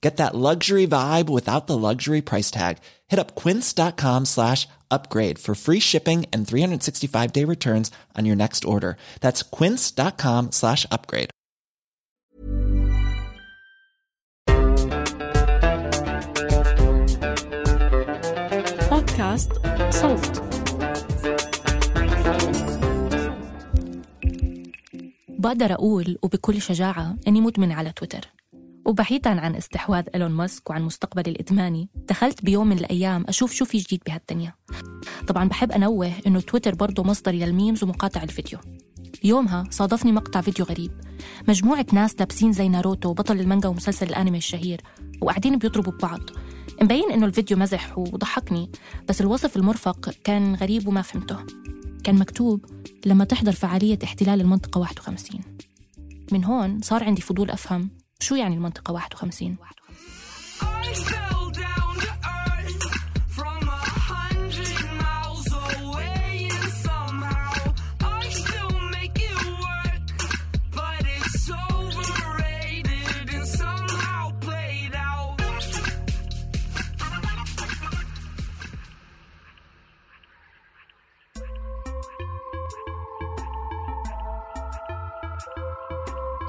Get that luxury vibe without the luxury price tag. Hit up quince.com slash upgrade for free shipping and 365 day returns on your next order. That's quince.com slash upgrade. بودكاست صوت بقدر أقول وبكل شجاعة أني مدمن على تويتر وبعيدا عن استحواذ إيلون ماسك وعن مستقبلي الإدماني دخلت بيوم من الأيام أشوف شو في جديد بهالدنيا. طبعا بحب أنوه إنه تويتر برضه مصدري لل memes ومقاطع الفيديو. يومها صادفني مقطع فيديو غريب. مجموعة ناس لابسين زي ناروتو بطل المانجا ومسلسل الأنمي الشهير وقاعدين بيضربوا ببعض. مبين إنه الفيديو مزح وضحكني بس الوصف المرفق كان غريب وما فهمته. كان مكتوب لما تحضر فعالية احتلال المنطقة 51 من هون صار عندي فضول أفهم شو يعني المنطقة 51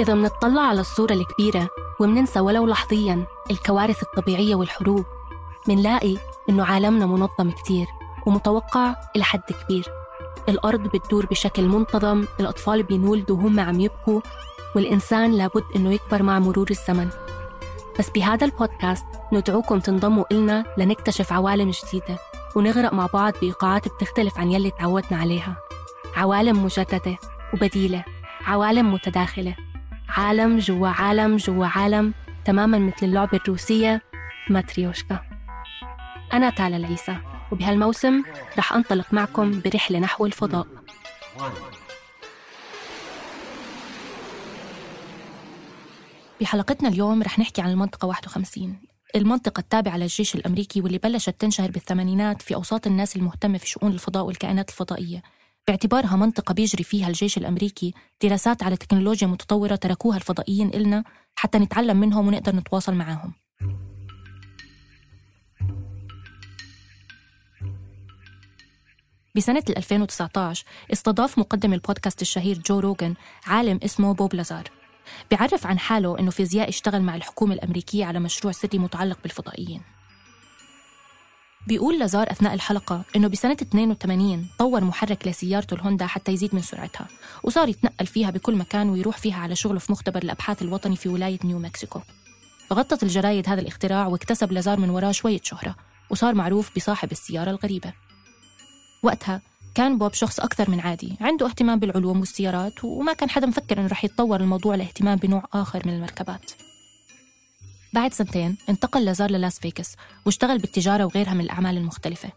إذا منطلع على الصورة الكبيرة ومننسى ولو لحظيا الكوارث الطبيعية والحروب منلاقي إنه عالمنا منظم كتير ومتوقع إلى حد كبير. الأرض بتدور بشكل منتظم الأطفال بينولدوا وهم عم يبكوا والإنسان لابد إنه يكبر مع مرور الزمن. بس بهذا البودكاست ندعوكم تنضموا إلنا لنكتشف عوالم جديدة ونغرق مع بعض بإيقاعات بتختلف عن يلي تعودنا عليها. عوالم مجددة وبديلة عوالم متداخلة. عالم جوا عالم جوا عالم تماما مثل اللعبة الروسية ماتريوشكا. أنا تالا العيسى وبهالموسم رح أنطلق معكم برحلة نحو الفضاء. بحلقتنا اليوم رح نحكي عن المنطقة 51 المنطقة التابعة للجيش الأمريكي واللي بلشت تنشهر بالثمانينات في أوساط الناس المهتمة في شؤون الفضاء والكائنات الفضائية. باعتبارها منطقة بيجري فيها الجيش الأمريكي دراسات على تكنولوجيا متطورة تركوها الفضائيين إلنا حتى نتعلم منهم ونقدر نتواصل معاهم. بسنة 2019 استضاف مقدم البودكاست الشهير جو روجن عالم اسمه بوب لازار. بيعرف عن حاله إنه فيزيائي اشتغل مع الحكومة الأمريكية على مشروع سري متعلق بالفضائيين. بيقول لازار أثناء الحلقة إنه بسنة 82 طور محرك لسيارته الهوندا حتى يزيد من سرعتها وصار يتنقل فيها بكل مكان ويروح فيها على شغله في مختبر الأبحاث الوطني في ولاية نيو مكسيكو. غطت الجرايد هذا الاختراع واكتسب لازار من وراه شوية شهرة وصار معروف بصاحب السيارة الغريبة. وقتها كان بوب شخص أكثر من عادي عنده اهتمام بالعلوم والسيارات وما كان حدا مفكر إنه رح يتطور الموضوع لاهتمام بنوع آخر من المركبات. بعد سنتين انتقل لازار للاس فيغاس واشتغل بالتجارة وغيرها من الأعمال المختلفة.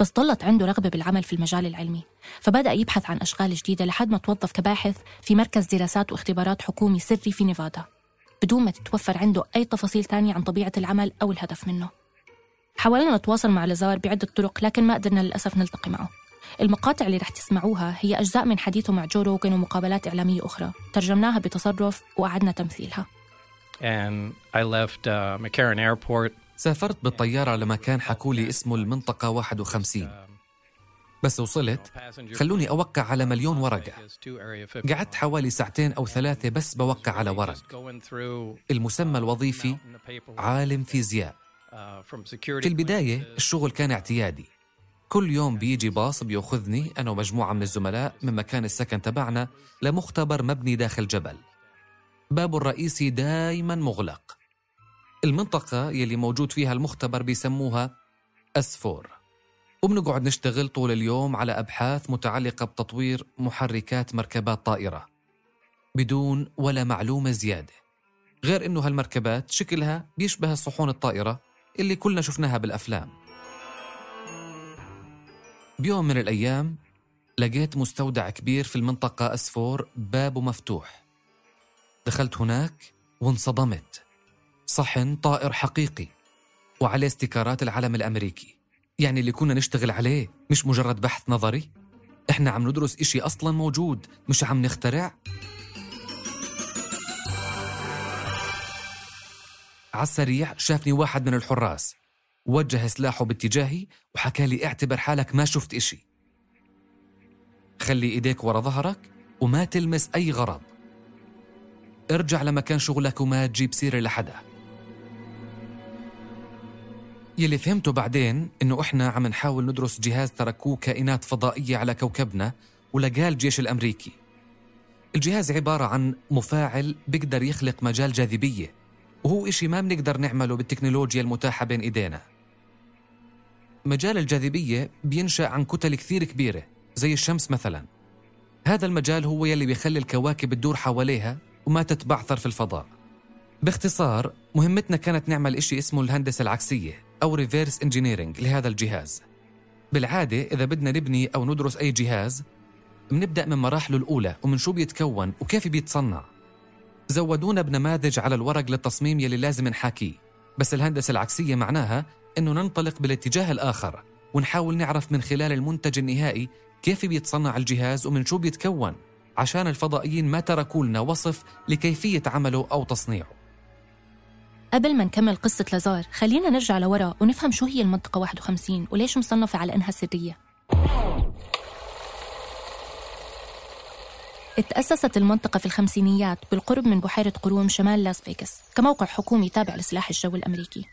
بس ضلت عنده رغبة بالعمل في المجال العلمي فبدأ يبحث عن أشغال جديدة لحد ما توظف كباحث في مركز دراسات واختبارات حكومي سري في نيفادا بدون ما تتوفر عنده أي تفاصيل تانية عن طبيعة العمل أو الهدف منه. حاولنا نتواصل مع لازار بعدة طرق لكن ما قدرنا للأسف نلتقي معه. المقاطع اللي رح تسمعوها هي أجزاء من حديثه مع جو روجن ومقابلات إعلامية أخرى ترجمناها بتصرف وأعدنا تمثيلها. And I left uh, McCarran Airport. سافرت بالطيارة لمكان حكولي اسمه المنطقة 51 بس وصلت خلوني أوقع على مليون ورقة. قعدت حوالي ساعتين أو ثلاثة بس بوقع على ورق. المسمى الوظيفي عالم فيزياء. في البداية الشغل كان اعتيادي. كل يوم بيجي باص بيأخذني أنا ومجموعة من الزملاء من مكان السكن تبعنا لمختبر مبني داخل جبل. بابه الرئيسي دايما مغلق. المنطقة يلي موجود فيها المختبر بيسموها أسفور. وبنقعد نشتغل طول اليوم على أبحاث متعلقة بتطوير محركات مركبات طائرة. بدون ولا معلومة زيادة. غير إنه هالمركبات شكلها بيشبه الصحون الطائرة اللي كلنا شفناها بالأفلام. بيوم من الأيام لقيت مستودع كبير في المنطقة أسفور بابه مفتوح. دخلت هناك وانصدمت. صحن طائر حقيقي وعليه استيكارات العلم الأمريكي. يعني اللي كنا نشتغل عليه مش مجرد بحث نظري. إحنا عم ندرس إشي أصلا موجود مش عم نخترع. على السريع شافني واحد من الحراس. وجه سلاحه باتجاهي وحكى لي اعتبر حالك ما شفت إشي. خلي إيديك ورا ظهرك وما تلمس أي غرض. ارجع لمكان شغلك وما تجيب سيرة لحدا يلي فهمته بعدين إنه إحنا عم نحاول ندرس جهاز تركوه كائنات فضائية على كوكبنا ولقاه الجيش الأمريكي. الجهاز عبارة عن مفاعل بيقدر يخلق مجال جاذبية وهو إشي ما بنقدر نعمله بالتكنولوجيا المتاحة بين إيدينا. مجال الجاذبية بينشأ عن كتل كثير كبيرة زي الشمس مثلا. هذا المجال هو يلي بيخلي الكواكب تدور حواليها وما تتبعثر في الفضاء. باختصار مهمتنا كانت نعمل إشي اسمه الهندسة العكسية أو reverse engineering لهذا الجهاز. بالعادة إذا بدنا نبني أو ندرس أي جهاز بنبدأ من مراحله الأولى ومن شو بيتكون وكيف بيتصنع. زودونا بنماذج على الورق للتصميم يلي لازم نحاكيه. بس الهندسة العكسية معناها أنه ننطلق بالاتجاه الآخر ونحاول نعرف من خلال المنتج النهائي كيف بيتصنع الجهاز ومن شو بيتكون. عشان الفضائيين ما تركوا لنا وصف لكيفية عمله أو تصنيعه. قبل ما نكمل قصة لازار خلينا نرجع لورا ونفهم شو هي المنطقة 51 وليش مصنفة على إنها سرية. اتأسست المنطقة في الخمسينيات بالقرب من بحيرة جروم شمال لاس فيغاس كموقع حكومي تابع لسلاح الجو الأمريكي.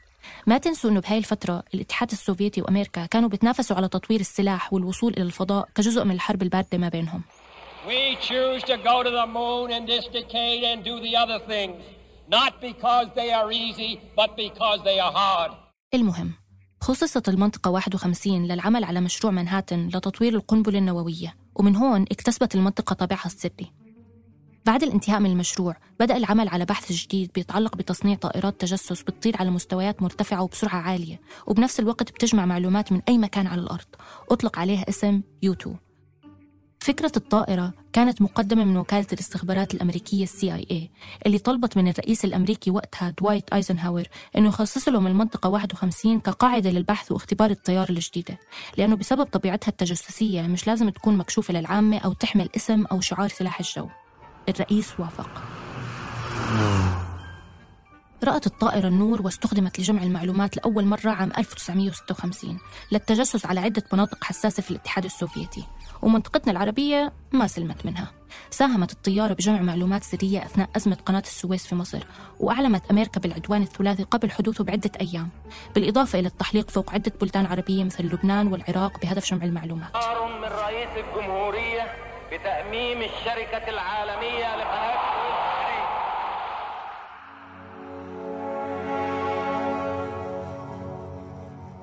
ما تنسوا إنه بهاي الفترة الاتحاد السوفيتي وأمريكا كانوا بيتنافسوا على تطوير السلاح والوصول إلى الفضاء كجزء من الحرب الباردة ما بينهم. We choose to go to the moon in this decade and do the other things, not because they are easy, but because they are hard. المهم خصصت المنطقة 51 للعمل على مشروع منهاتن لتطوير القنبلة النووية ومن هون اكتسبت المنطقة طابعها السري. بعد الانتهاء من المشروع بدأ العمل على بحث جديد بيتعلق بتصنيع طائرات تجسس بتطير على مستويات مرتفعة وبسرعة عالية وبنفس الوقت بتجمع معلومات من أي مكان على الأرض. أطلق عليها اسم يوتو. فكرة الطائرة كانت مقدمة من وكالة الاستخبارات الأمريكية CIA اللي طلبت من الرئيس الأمريكي وقتها دوايت أيزنهاور أنه يخصص لهم المنطقة 51 كقاعدة للبحث واختبار الطيارة الجديدة لأنه بسبب طبيعتها التجسسية مش لازم تكون مكشوفة للعامة أو تحمل اسم أو شعار سلاح الجو. الرئيس وافق. رأت الطائرة النور واستخدمت لجمع المعلومات لأول مرة عام 1956 للتجسس على عدة مناطق حساسة في الاتحاد السوفيتي. ومنطقتنا العربية ما سلمت منها. ساهمت الطيارة بجمع معلومات سرية أثناء أزمة قناة السويس في مصر وأعلمت أمريكا بالعدوان الثلاثي قبل حدوثه بعدة أيام بالإضافة إلى التحليق فوق عدة بلدان عربية مثل لبنان والعراق بهدف جمع المعلومات. من رئيس الجمهورية بتأميم الشركة العالمية لقناة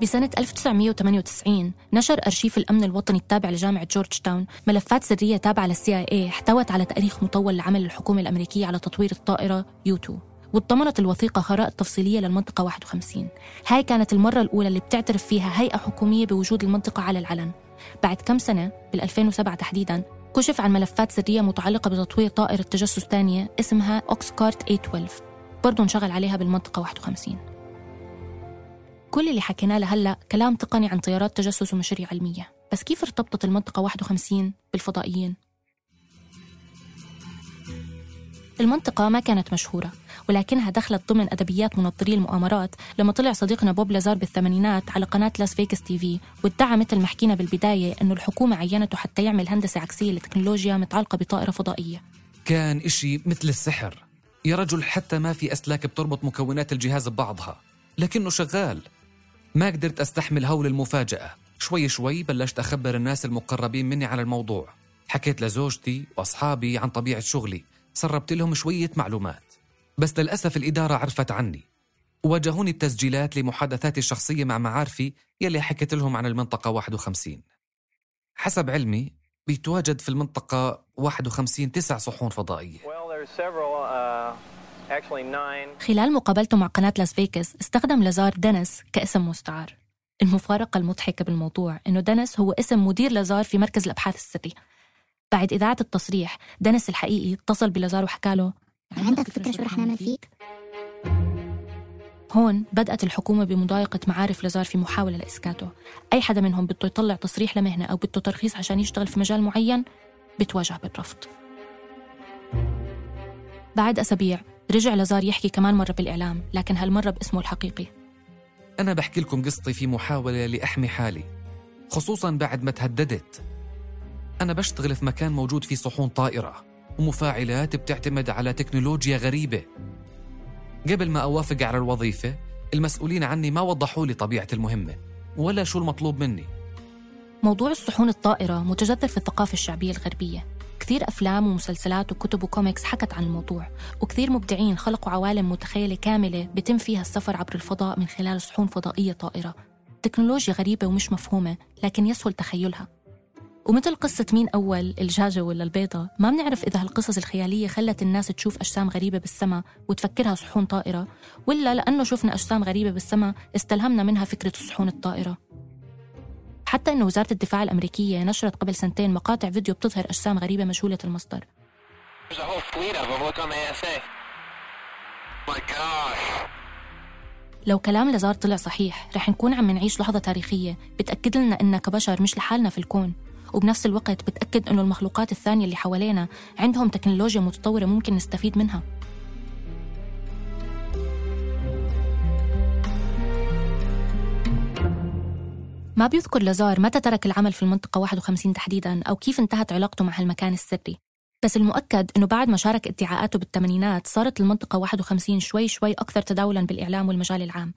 بسنة 1998 نشر أرشيف الأمن الوطني التابع لجامعة جورج تاون ملفات سرية تابعة لل CIA احتوت على تأريخ مطول لعمل الحكومة الأمريكية على تطوير الطائرة U 2 واتضمنت الوثيقة خرائط تفصيلية للمنطقة 51 هاي كانت المرة الأولى اللي بتعترف فيها هيئة حكومية بوجود المنطقة على العلن. بعد كم سنة؟ بال 2007 تحديداً كشف عن ملفات سرية متعلقة بتطوير طائرة تجسس تانية اسمها أوكسكارت A12 برضو انشغل عليها بالمنطقة 51 كل اللي حكيناه لهلا كلام تقني عن طيارات تجسس ومشاريع علمية. بس كيف ارتبطت المنطقة 51 بالفضائيين؟ المنطقة ما كانت مشهورة ولكنها دخلت ضمن أدبيات منظري المؤامرات لما طلع صديقنا بوب لازار بالثمانينات على قناة لاس فيغاس TV وادعى مثل ما حكينا بالبداية أنه الحكومة عينته حتى يعمل هندسة عكسية لتكنولوجيا متعلقة بطائرة فضائية. كان إشي مثل السحر. يا رجل حتى ما في أسلاك بتربط مكونات الجهاز ببعضها لكنه شغال. ما قدرت أستحمل هول المفاجأة. شوي شوي بلشت أخبر الناس المقربين مني على الموضوع. حكيت لزوجتي وأصحابي عن طبيعة شغلي. سربت لهم شوية معلومات. بس للأسف الإدارة عرفت عني. وواجهوني بتسجيلات لمحادثاتي الشخصية مع معارفي يلي حكيت لهم عن المنطقة 51 حسب علمي بيتواجد في المنطقة 51 تسع صحون فضائية. Well, خلال مقابلته مع قناة لاس فيغاس استخدم لازار دينيس كاسم مستعار. المفارقة المضحكة بالموضوع إنه دينيس هو اسم مدير لازار في مركز الأبحاث السري. بعد إذاعة التصريح دينيس الحقيقي اتصل بلازار وحكى له عندك فكرة شو رح نعمل فيك؟ هون بدأت الحكومة بمضايقة معارف لازار في محاولة لإسكاته. أي حدا منهم بده يطلع تصريح لمهنة أو بده ترخيص عشان يشتغل في مجال معين بتواجه بالرفض. بعد أسابيع رجع لازار يحكي كمان مرة بالإعلام لكن هالمرة باسمه الحقيقي. أنا بحكي لكم قصتي في محاولة لأحمي حالي خصوصا بعد ما تهددت. أنا بشتغل في مكان موجود فيه صحون طائرة ومفاعلات بتعتمد على تكنولوجيا غريبة. قبل ما أوافق على الوظيفة المسؤولين عني ما وضحوا لي طبيعة المهمة ولا شو المطلوب مني. موضوع الصحون الطائرة متجذر في الثقافة الشعبية الغربية. كثير أفلام ومسلسلات وكتب وكوميكس حكت عن الموضوع وكثير مبدعين خلقوا عوالم متخيلة كاملة بتم فيها السفر عبر الفضاء من خلال صحون فضائية طائرة. تكنولوجيا غريبة ومش مفهومة لكن يسهل تخيلها. ومثل قصة مين أول الجاجة ولا البيضة؟ ما بنعرف إذا هالقصص الخيالية خلت الناس تشوف أجسام غريبة بالسماء وتفكرها صحون طائرة ولا لأنه شفنا أجسام غريبة بالسماء استلهمنا منها فكرة الصحون الطائرة. حتى أن وزارة الدفاع الأمريكية نشرت قبل سنتين مقاطع فيديو بتظهر أجسام غريبة مجهولة المصدر. لو كلام لازار طلع صحيح رح نكون عم نعيش لحظة تاريخية بتأكد لنا إننا كبشر مش لحالنا في الكون. وبنفس الوقت بتأكد إنه المخلوقات الثانية اللي حوالينا عندهم تكنولوجيا متطورة ممكن نستفيد منها. ما بيذكر لازار متى ترك العمل في المنطقة 51 تحديداً أو كيف انتهت علاقته مع هالمكان السري؟ بس المؤكد إنه بعد ما شارك ادعاءاته بالثمانينات صارت المنطقة 51 شوي شوي أكثر تداولاً بالإعلام والمجال العام.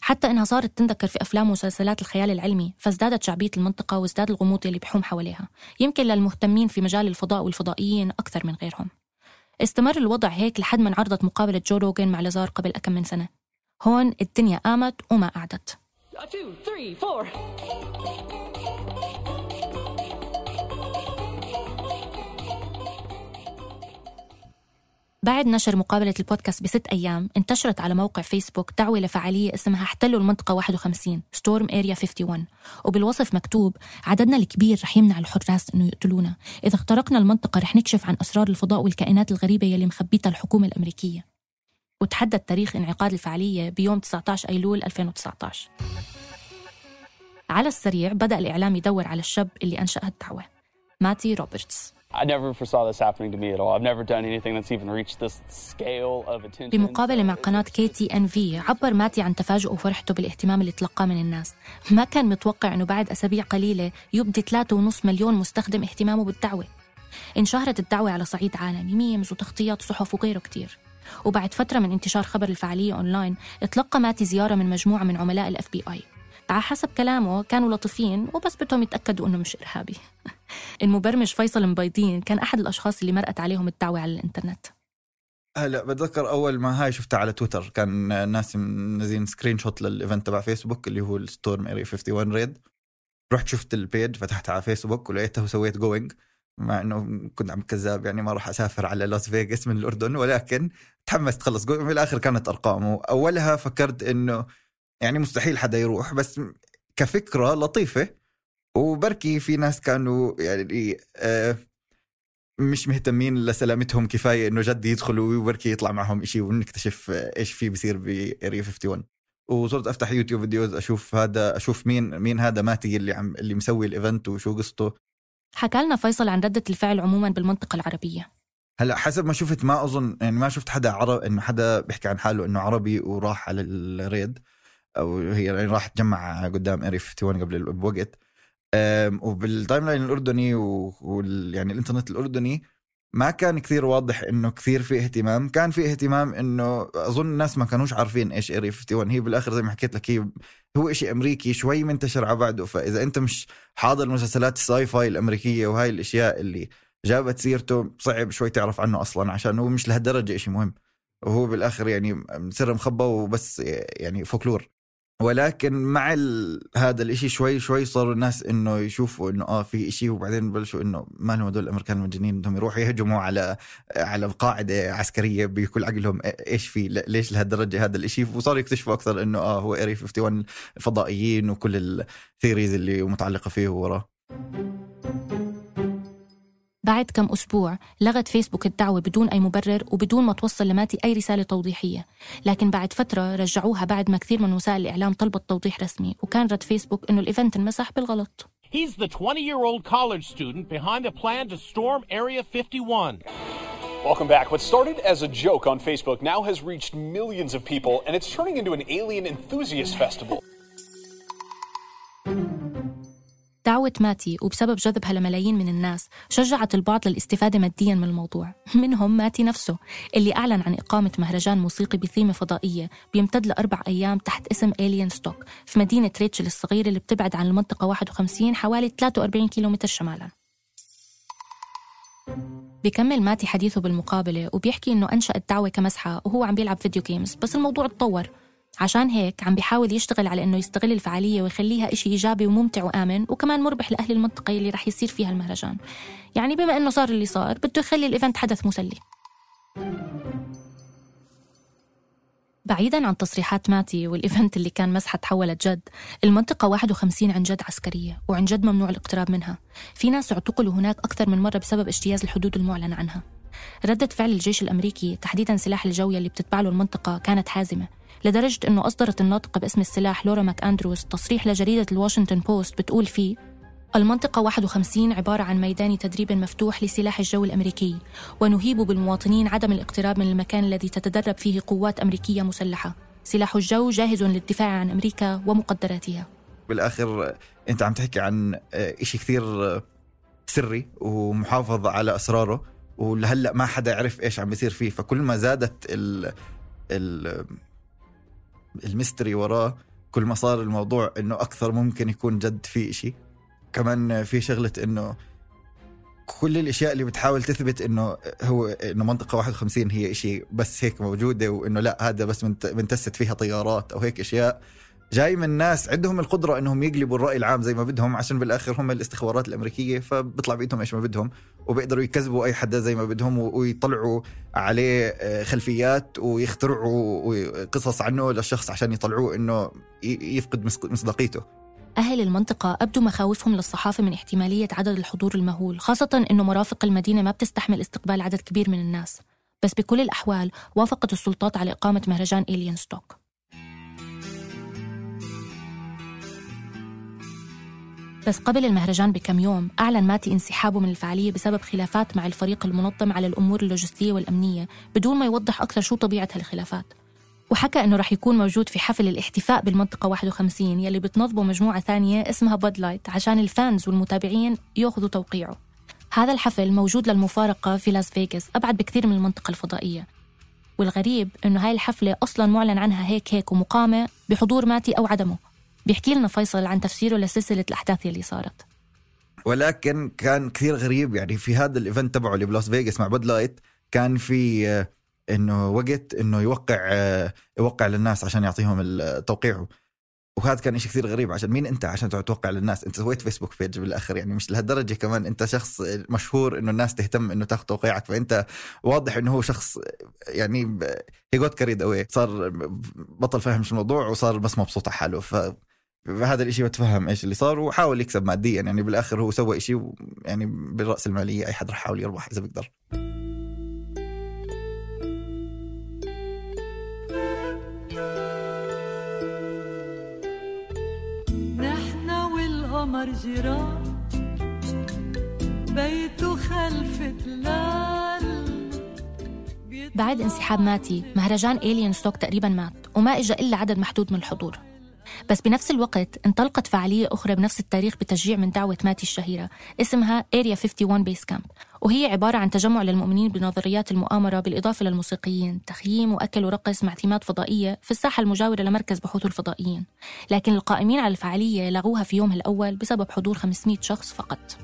حتى إنها صارت تنذكر في أفلام ومسلسلات الخيال العلمي فازدادت شعبية المنطقة وازداد الغموض اللي بحوم حواليها. يمكن للمهتمين في مجال الفضاء والفضائيين أكثر من غيرهم. استمر الوضع هيك لحد ما انعرضت مقابلة جو روجن مع لازار قبل أكم من سنة. هون الدنيا قامت وما قعدت. Two, three, four. بعد نشر مقابلة البودكاست بست أيام انتشرت على موقع فيسبوك دعوة لفعالية اسمها احتلوا المنطقة 51 Storm Area 51 وبالوصف مكتوب عددنا الكبير رح يمنع الحراس إنه يقتلونا. إذا اخترقنا المنطقة رح نكشف عن أسرار الفضاء والكائنات الغريبة يلي مخبيتها الحكومة الأمريكية. وتحدد تاريخ انعقاد الفعالية بيوم 19 أيلول 2019 على السريع بدأ الإعلام يدور على الشاب اللي أنشأ هالدعوة ماتي روبرتس. I never foresaw this happening to me at all. I've never done anything that's even reached this scale of attention. بمقابلة مع قناة KTNV عبر ماتي عن تفاجؤه وفرحته بالاهتمام اللي تلقاه من الناس. ما كان متوقع إنه بعد أسابيع قليلة يبدي 3.5 مليون مستخدم اهتمامه بالدعوة. انشهرت الدعوة على صعيد عالمي memes وتغطيات صحف وغيره كتير. وبعد فترة من انتشار خبر الفعالية أونلاين اتلقى ماتي زيارة من مجموعة من عملاء ال FBI على حسب كلامه كانوا لطيفين وبس بدهم يتأكدوا إنه مش إرهابي. المبرمج فيصل مبيضين كان أحد الأشخاص اللي مرقت عليهم الدعوة على الإنترنت. هلا بتذكر أول ما هاي شفتها على تويتر كان الناس منزلين screenshot لل event تبع فيسبوك اللي هو ال Storm Area 51 Raid رحت شفت ال page فتحتها على فيسبوك ولقيته وسويت جوينج مع إنه كنت عم كذاب يعني ما راح أسافر على لوس فيغاس من الأردن ولكن تحمست خلص. في الآخر كانت أرقامه. أولها فكرت إنه يعني مستحيل حدا يروح بس كفكرة لطيفة. وبركي في ناس كانوا يعني آه مش مهتمين لسلامتهم كفاية إنه جد يدخلوا وبركي يطلع معهم إشي ونكتشف إيش في بيصير ب Area 51 وصرت أفتح يوتيوب videos أشوف هذا أشوف مين مين هذا ماتي اللي عم اللي مسوي ال event وشو قصته. حكى لنا فيصل عن ردة الفعل عموما بالمنطقة العربية. هلا حسب ما شفت ما أظن يعني ما شفت حدا عرب إنه حدا بيحكي عن حاله إنه عربي وراح على ال raid أو هي يعني راح تجمع قدام Area 51 قبل بوقت. وبال timeline الأردني و- وال يعني الإنترنت الأردني ما كان كثير واضح إنه كثير في اهتمام. كان في اهتمام إنه أظن الناس ما كانوش عارفين إيش Area 51 هي بالآخر زي ما حكيت لك هي هو شيء أمريكي شوي منتشر على بعده. فإذا أنت مش حاضر مسلسلات ال sci-fi الأمريكية وهاي الأشياء اللي جابت سيرته صعب شوي تعرف عنه أصلا عشان هو مش لهالدرجة شيء مهم. وهو بالآخر يعني سر مخبى وبس يعني فولكلور. ولكن مع ال... هذا الإشي شوي شوي صاروا الناس إنه يشوفوا إنه آه في إشي وبعدين بلشوا إنه ما لهم هدول الأمريكان المجانين بدهم يروحوا يهجموا على على قاعدة عسكرية بكل عقلهم إيش في ليش لهالدرجة هذا الإشي؟ وصاروا يكتشفوا أكثر إنه آه هو Area 51 الفضائيين وكل ال theories اللي متعلقة فيه وراه. بعد كم أسبوع لغت فيسبوك الدعوة بدون أي مبرر وبدون ما توصل لماتي أي رسالة توضيحية لكن بعد فترة رجعوها بعد ما كثير من وسائل الإعلام طلبت توضيح رسمي وكان رد فيسبوك إنه الإيفنت انمسح بالغلط He's the 20 year old college student behind the plan to storm Area 51. Welcome back. What started as a joke on Facebook now has reached millions of people, and it's turning into an alien enthusiast festival. دعوة ماتي وبسبب جذبها لملايين من الناس شجعت البعض للاستفادة ماديا من الموضوع. منهم ماتي نفسه اللي أعلن عن إقامة مهرجان موسيقي بثيمة فضائية بيمتد لأربع أيام تحت اسم Alienstock في مدينة ريتشل الصغيرة اللي بتبعد عن المنطقة 51 حوالي 43 كيلومتر شمالا. بيكمل ماتي حديثه بالمقابلة وبيحكي إنه أنشأ الدعوة كمزحة وهو عم بيلعب video games بس الموضوع تطور. عشان هيك عم بيحاول يشتغل على إنه يستغل الفعالية ويخليها إشي إيجابي وممتع وآمن وكمان مربح لأهل المنطقة اللي رح يصير فيها المهرجان. يعني بما إنه صار اللي صار بده يخلي ال event حدث مسلي. بعيدا عن تصريحات ماتي وال event اللي كان مزحة تحولت جد المنطقة 51 عن جد عسكرية وعن جد ممنوع الاقتراب منها. في ناس اعتقلوا هناك أكثر من مرة بسبب اجتياز الحدود المعلن عنها. ردة فعل الجيش الأمريكي تحديدا سلاح الجو يلي بتتبع له المنطقة كانت حازمة. لدرجة أنه أصدرت الناطقة باسم السلاح لورا ماك أندروز تصريح لجريدة الواشنطن بوست بتقول فيه المنطقة 51 عبارة عن ميدان تدريب مفتوح لسلاح الجو الأمريكي ونهيب بالمواطنين عدم الاقتراب من المكان الذي تتدرب فيه قوات أمريكية مسلحة. سلاح الجو جاهز للدفاع عن أمريكا ومقدراتها. بالآخر أنت عم تحكي عن إشي كثير سري ومحافظ على أسراره ولهلأ ما حدا يعرف إيش عم بيصير فيه. فكل ما زادت ال ال الميستري وراه كل ما صار الموضوع إنه أكثر ممكن يكون جد في إشي. كمان في شغلة إنه كل الأشياء اللي بتحاول تثبت إنه هو إنه منطقة 51 هي إشي بس هيك موجودة وإنه لا هذا بس بنت- بنتست فيها طيارات أو هيك أشياء. جاي من ناس عندهم القدرة إنهم يقلبوا الرأي العام زي ما بدهم عشان بالآخر هم الاستخبارات الأمريكية فبيطلع بإيدهم إيش ما بدهم وبيقدروا يكذبوا أي حدا زي ما بدهم ويطلعوا عليه آه، خلفيات ويخترعوا قصص عنه للشخص عشان يطلعوه إنه يفقد مص- مصداقيته. أهل المنطقة أبدوا مخاوفهم للصحافة من احتمالية عدد الحضور المهول خاصة أنه مرافق المدينة ما بتستحمل استقبال عدد كبير من الناس. بس بكل الأحوال وافقت السلطات على إقامة مهرجان إيليان ستوك بس قبل المهرجان بكم يوم أعلن ماتي انسحابه من الفعالية بسبب خلافات مع الفريق المنظم على الأمور اللوجستية والأمنية بدون ما يوضح أكثر شو طبيعة هالخلافات وحكى إنه رح يكون موجود في حفل الاحتفاء بالمنطقة 51 يلي بتنظمه مجموعة ثانية اسمها بود لايت عشان ال fans والمتابعين يأخذوا توقيعه. هذا الحفل موجود للمفارقة في لاس فيغاس أبعد بكثير من المنطقة الفضائية. والغريب إنه هاي الحفلة أصلا معلن عنها هيك هيك ومقامة بحضور ماتي أو عدمه. بيحكي لنا فيصل عن تفسيره لسلسلة الأحداث يلي صارت. ولكن كان كثير غريب يعني في هذا ال event تبعه اللي بلاس فيغاس مع بود لايت كان في آه، إنه وقت إنه يوقع آه، يوقع للناس عشان يعطيهم توقيعه. وهذا كان شيء كثير غريب عشان مين أنت عشان توقع للناس؟ أنت سويت فيسبوك page بالآخر يعني مش لهالدرجة كمان أنت شخص مشهور إنه الناس تهتم إنه تاخذ توقيعك فأنت واضح إنه هو شخص يعني هي جوت كاريد اوي صار بطل فاهم الموضوع وصار بس مبسوط على حاله. ف هذا الإشي بتفهم إيش اللي صار وحاول يكسب ماديا. يعني بالآخر هو سوى إشي و- يعني بالرأس المالية أي حد رح يحاول يربح إذا بيقدر. نحن والقمر جيران بيته خلف تلال. بعد انسحاب ماتي مهرجان Alienstock تقريبا مات وما إجا إلا عدد محدود من الحضور. بس بنفس الوقت انطلقت فعالية أخرى بنفس التاريخ بتشجيع من دعوة ماتي الشهيرة اسمها Area 51 Base Camp. وهي عبارة عن تجمع للمؤمنين بنظريات المؤامرة بالإضافة للموسيقيين تخييم وأكل ورقص مع ثيمات فضائية في الساحة المجاورة لمركز بحوث الفضائيين. لكن القائمين على الفعالية لغوها في يومها الأول بسبب حضور 500 شخص فقط.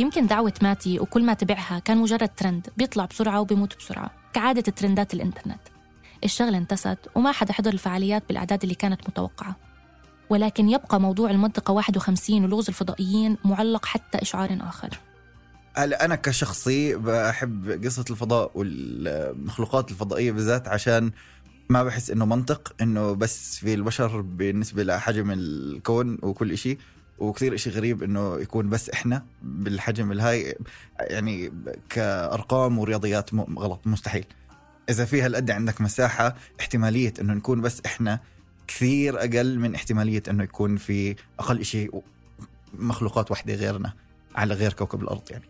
يمكن دعوة ماتي وكل ما تبعها كان مجرد ترند بيطلع بسرعة وبيموت بسرعة كعادة ترندات الإنترنت. الشغلة انتست وما حدا حضر الفعاليات بالأعداد اللي كانت متوقعة. ولكن يبقى موضوع المنطقة 51 ولغز الفضائيين معلق حتى إشعار آخر. هلا أنا كشخصي بحب قصة الفضاء والمخلوقات الفضائية بالذات عشان ما بحس إنه منطق إنه بس في البشر بالنسبة لحجم الكون وكل إشي؟ وكثير إشي غريب إنه يكون بس إحنا بالحجم الهاي يعني كأرقام ورياضيات غلط مستحيل. إذا في هالقد عندك مساحة احتمالية إنه نكون بس إحنا كثير أقل من احتمالية إنه يكون في أقل إشي مخلوقات وحده غيرنا على غير كوكب الأرض يعني.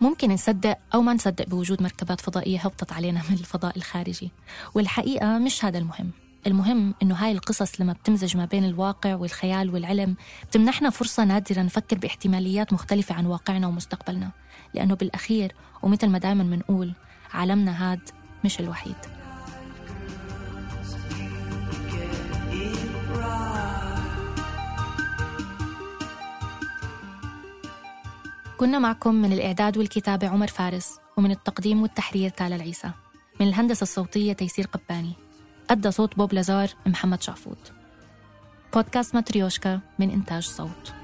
ممكن نصدق أو ما نصدق بوجود مركبات فضائية هبطت علينا من الفضاء الخارجي والحقيقة مش هذا المهم. المهم إنه هاي القصص لما بتمزج ما بين الواقع والخيال والعلم بتمنحنا فرصة نادرة نفكر باحتماليات مختلفة عن واقعنا ومستقبلنا. لأنه بالأخير ومثل ما دائما بنقول عالمنا هاد مش الوحيد. كنا معكم من الإعداد والكتابة عمر فارس ومن التقديم والتحرير تالا العيسى. من الهندسة الصوتية تيسير قباني. أدى صوت بوب لازار محمد شعفوت. بودكاست ماتريوشكا من إنتاج صوت.